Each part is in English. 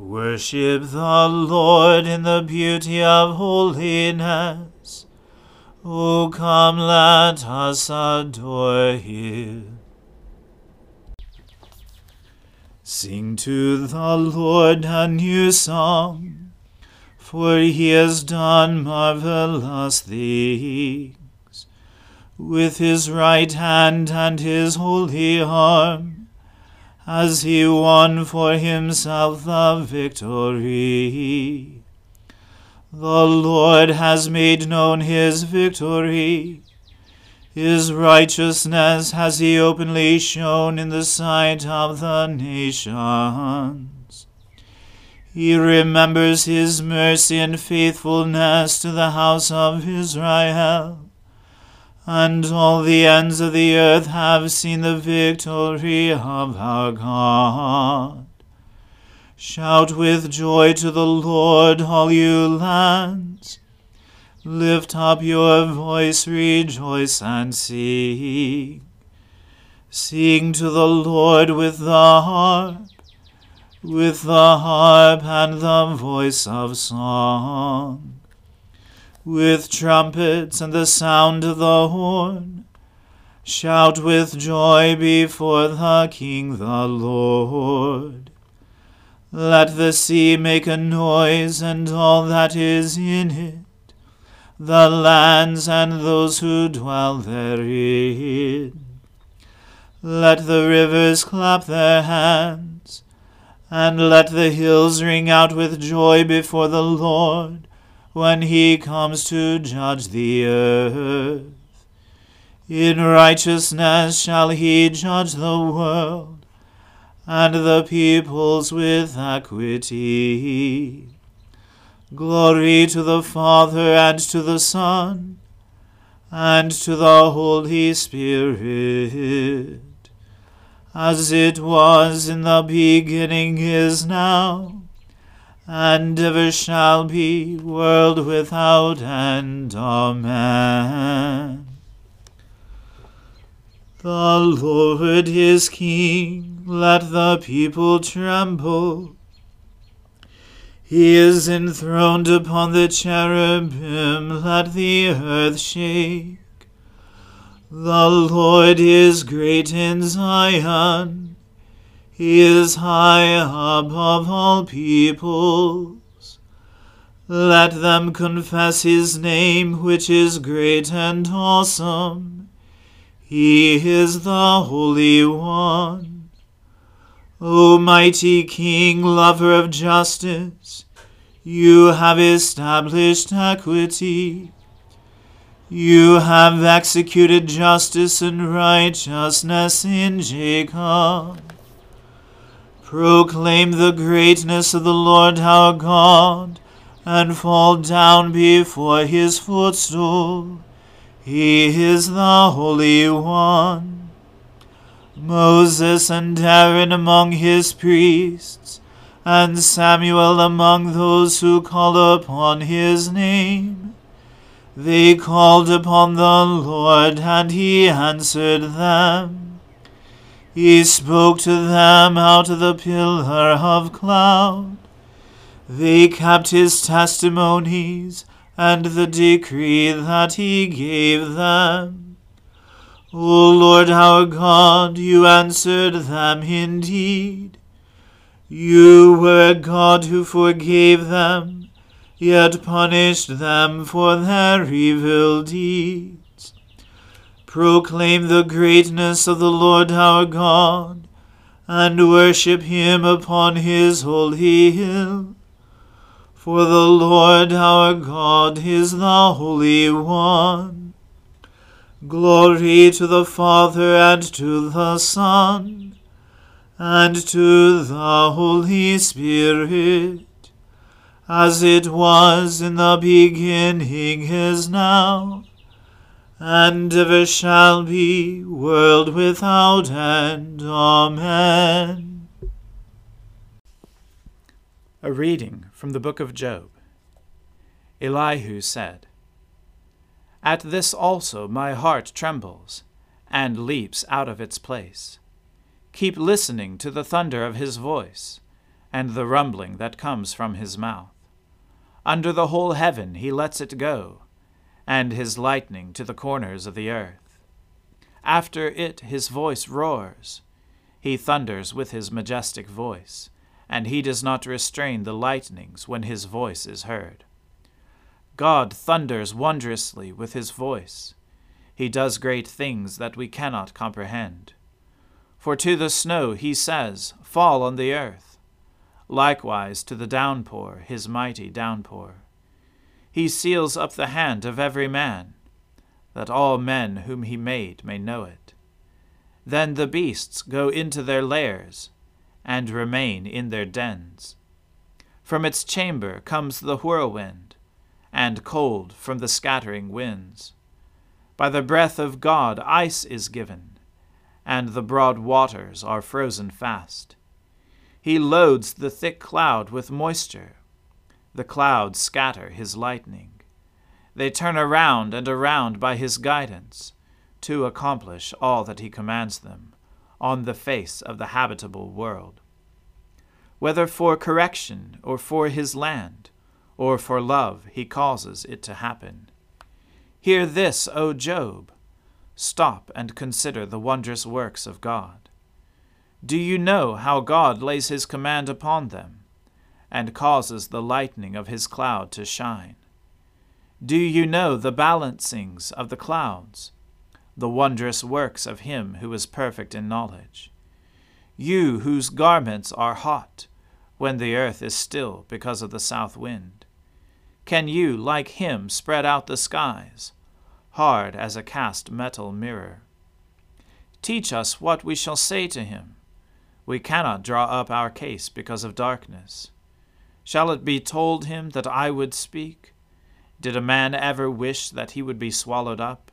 Worship the Lord in the beauty of holiness. O come, let us adore him. Sing to the Lord a new song for he has done marvelous things. With his right hand and his holy arm has he won for himself the victory. The Lord has made known his victory. His righteousness has he openly shown in the sight of the nations. He remembers his mercy and faithfulness to the house of Israel. And all the ends of the earth have seen the victory of our God. Shout with joy to the Lord, all you lands. Lift up your voice, rejoice and sing. Sing to the Lord with the harp with the harp and the voice of song, with trumpets and the sound of the horn. Shout with joy before the King the Lord. Let the sea make a noise and all that is in it, the lands and those who dwell therein. Let the rivers clap their hands and let the hills ring out with joy before the Lord when he comes to judge the earth. In righteousness shall he judge the world, and the peoples with equity. Glory to the Father and to the Son and to the Holy Spirit as it was in the beginning is now, and ever shall be, world without end. Amen. The Lord is King, let the people tremble. He is enthroned upon the cherubim, let the earth shake. The Lord is great in Zion. He is high above all peoples. Let them confess his name, which is great and awesome. He is the Holy One. O mighty King, lover of justice, you have established equity. You have executed justice and righteousness in Jacob. Proclaim the greatness of the Lord our God, and fall down before his footstool. He is the Holy One. Moses and Aaron among his priests, and Samuel among those who call upon his name. They called upon the Lord, and he answered them. He spoke to them out of the pillar of cloud. They kept his testimonies and the decree that he gave them. O Lord our God, you answered them indeed. You were a God who forgave them yet punished them for their evil deeds. Proclaim the greatness of the Lord our God, and worship him upon his holy hill. For the Lord our God is the Holy One. Glory to the Father and to the Son and to the Holy Spirit as it was in the beginning is now, and ever shall be, world without end. Amen. A reading from the book of Job. Elihu said, At this also my heart trembles, and leaps out of its place. Keep listening to the thunder of his voice, and the rumbling that comes from his mouth. Under the whole heaven he lets it go, and his lightning to the corners of the earth. After it his voice roars. He thunders with his majestic voice, and he does not restrain the lightnings when his voice is heard. God thunders wondrously with his voice. He does great things that we cannot comprehend. For to the snow he says, Fall on the earth likewise to the downpour, his mighty downpour. He seals up the hand of every man, that all men whom he made may know it. Then the beasts go into their lairs, and remain in their dens. From its chamber comes the whirlwind, and cold from the scattering winds. By the breath of God ice is given, and the broad waters are frozen fast. He loads the thick cloud with moisture. The clouds scatter his lightning. They turn around and around by his guidance to accomplish all that he commands them on the face of the habitable world. Whether for correction or for his land, or for love, he causes it to happen. Hear this, O Job. Stop and consider the wondrous works of God. Do you know how God lays his command upon them, and causes the lightning of his cloud to shine? Do you know the balancings of the clouds, the wondrous works of him who is perfect in knowledge? You whose garments are hot, when the earth is still because of the south wind. Can you, like him, spread out the skies, hard as a cast metal mirror? Teach us what we shall say to him we cannot draw up our case because of darkness. Shall it be told him that I would speak? Did a man ever wish that he would be swallowed up?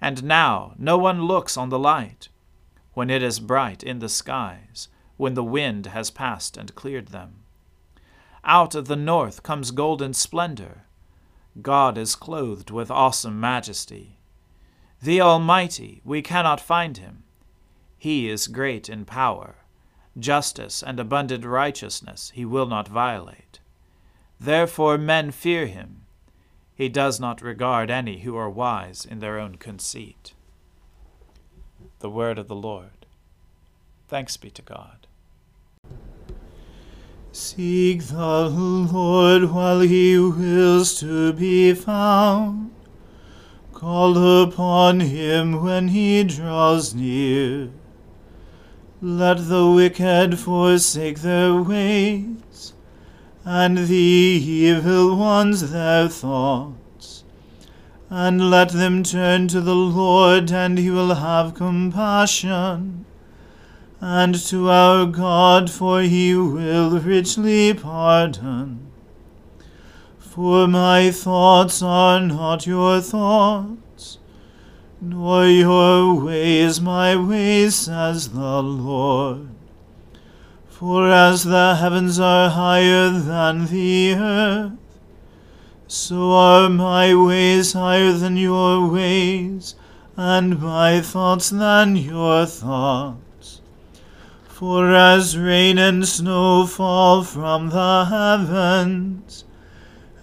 And now no one looks on the light. when it is bright in the skies, when the wind has passed and cleared them. Out of the north comes golden splendor. God is clothed with awesome majesty. The Almighty, we cannot find him. He is great in power. Justice and abundant righteousness he will not violate. Therefore men fear him. He does not regard any who are wise in their own conceit. The word of the Lord. Thanks be to God. Seek the Lord while he wills to be found. Call upon him when he draws near. Let the wicked forsake their ways, and the evil ones their thoughts. And let them turn to the Lord, and he will have compassion and to our God, for he will richly pardon. For my thoughts are not your thoughts, nor your ways my ways, says the Lord. For as the heavens are higher than the earth, so are my ways higher than your ways, and my thoughts than your thoughts. For as rain and snow fall from the heavens,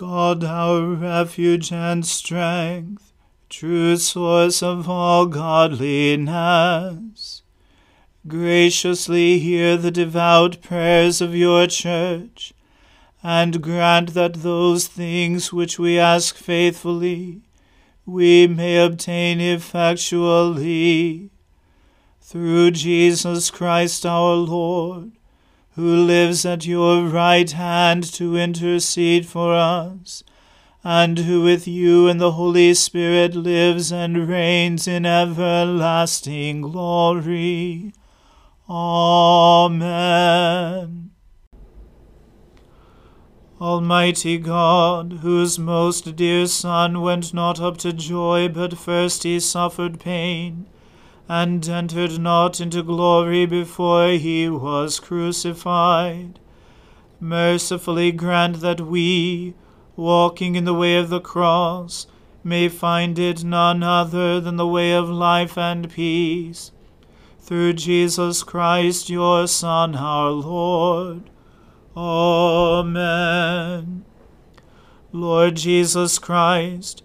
God, our refuge and strength, true source of all godliness, graciously hear the devout prayers of your church, and grant that those things which we ask faithfully we may obtain effectually. Through Jesus Christ our Lord, who lives at your right hand to intercede for us, and who with you and the Holy Spirit lives and reigns in everlasting glory. Amen. Almighty God, whose most dear Son went not up to joy, but first he suffered pain, and entered not into glory before he was crucified, mercifully grant that we, walking in the way of the cross, may find it none other than the way of life and peace through Jesus Christ, your Son, our Lord. Amen. Lord Jesus Christ,